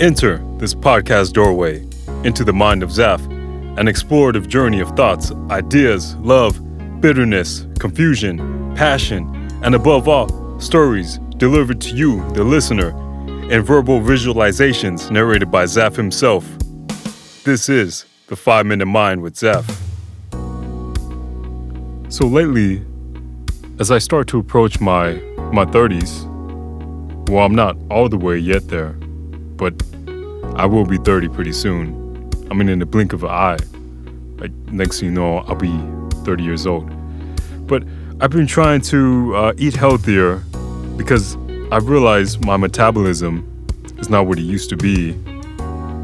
Enter this podcast doorway into the mind of Zaf, an explorative journey of thoughts, ideas, love, bitterness, confusion, passion, and above all, stories delivered to you, the listener, in verbal visualizations narrated by Zaf himself. This is the 5 Minute Mind with Zaf. So lately, as I start to approach my my 30s, well, I'm not all the way yet there, but I will be 30 pretty soon. I mean, in the blink of an eye. Like, next thing you know, I'll be 30 years old. But I've been trying to uh, eat healthier because I've realized my metabolism is not what it used to be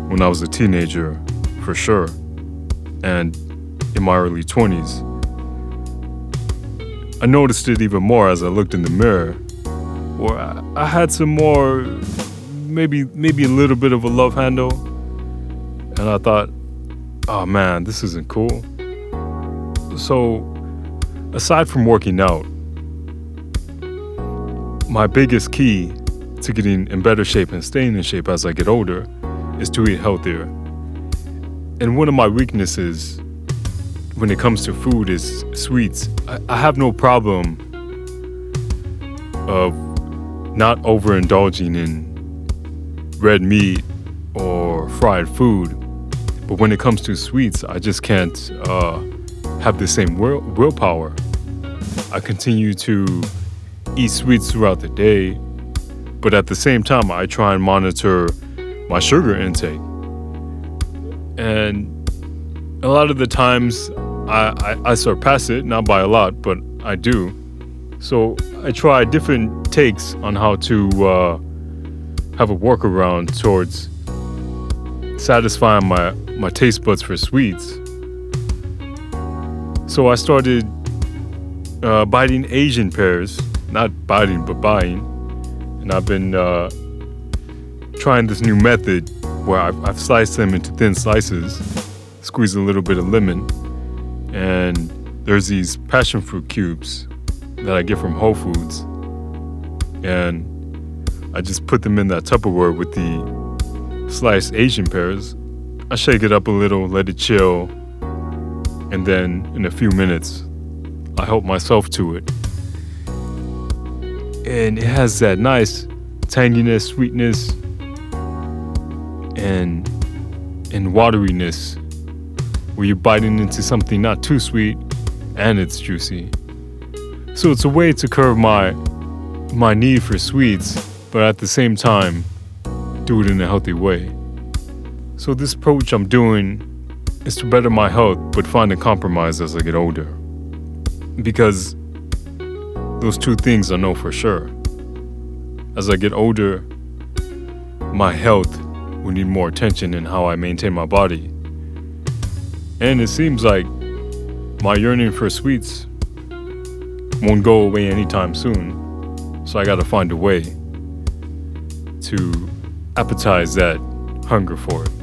when I was a teenager, for sure, and in my early 20s. I noticed it even more as I looked in the mirror, where I, I had some more, maybe maybe a little bit of a love handle, and I thought, oh man, this isn't cool. So, aside from working out, my biggest key to getting in better shape and staying in shape as I get older is to eat healthier. And one of my weaknesses when it comes to food is sweets. I, I have no problem of not overindulging in red meat or fried food. But when it comes to sweets, I just can't uh, have the same will- willpower. I continue to eat sweets throughout the day, but at the same time, I try and monitor my sugar intake. And a lot of the times, I, I, I surpass it, not by a lot, but I do. So I try different takes on how to uh, have a workaround towards satisfying my, my taste buds for sweets. So I started uh, biting Asian pears, not biting, but buying. And I've been uh, trying this new method where I've, I've sliced them into thin slices, squeeze a little bit of lemon, and there's these passion fruit cubes that I get from Whole Foods, and I just put them in that Tupperware with the sliced Asian pears. I shake it up a little, let it chill, and then in a few minutes, I help myself to it. And it has that nice tanginess, sweetness, and and wateriness where you're biting into something not too sweet and it's juicy. So it's a way to curb my my need for sweets, but at the same time do it in a healthy way. So this approach I'm doing is to better my health but find a compromise as I get older. Because those two things I know for sure. As I get older, my health will need more attention in how I maintain my body and it seems like my yearning for sweets won't go away anytime soon. So I gotta find a way to appetize that hunger for it.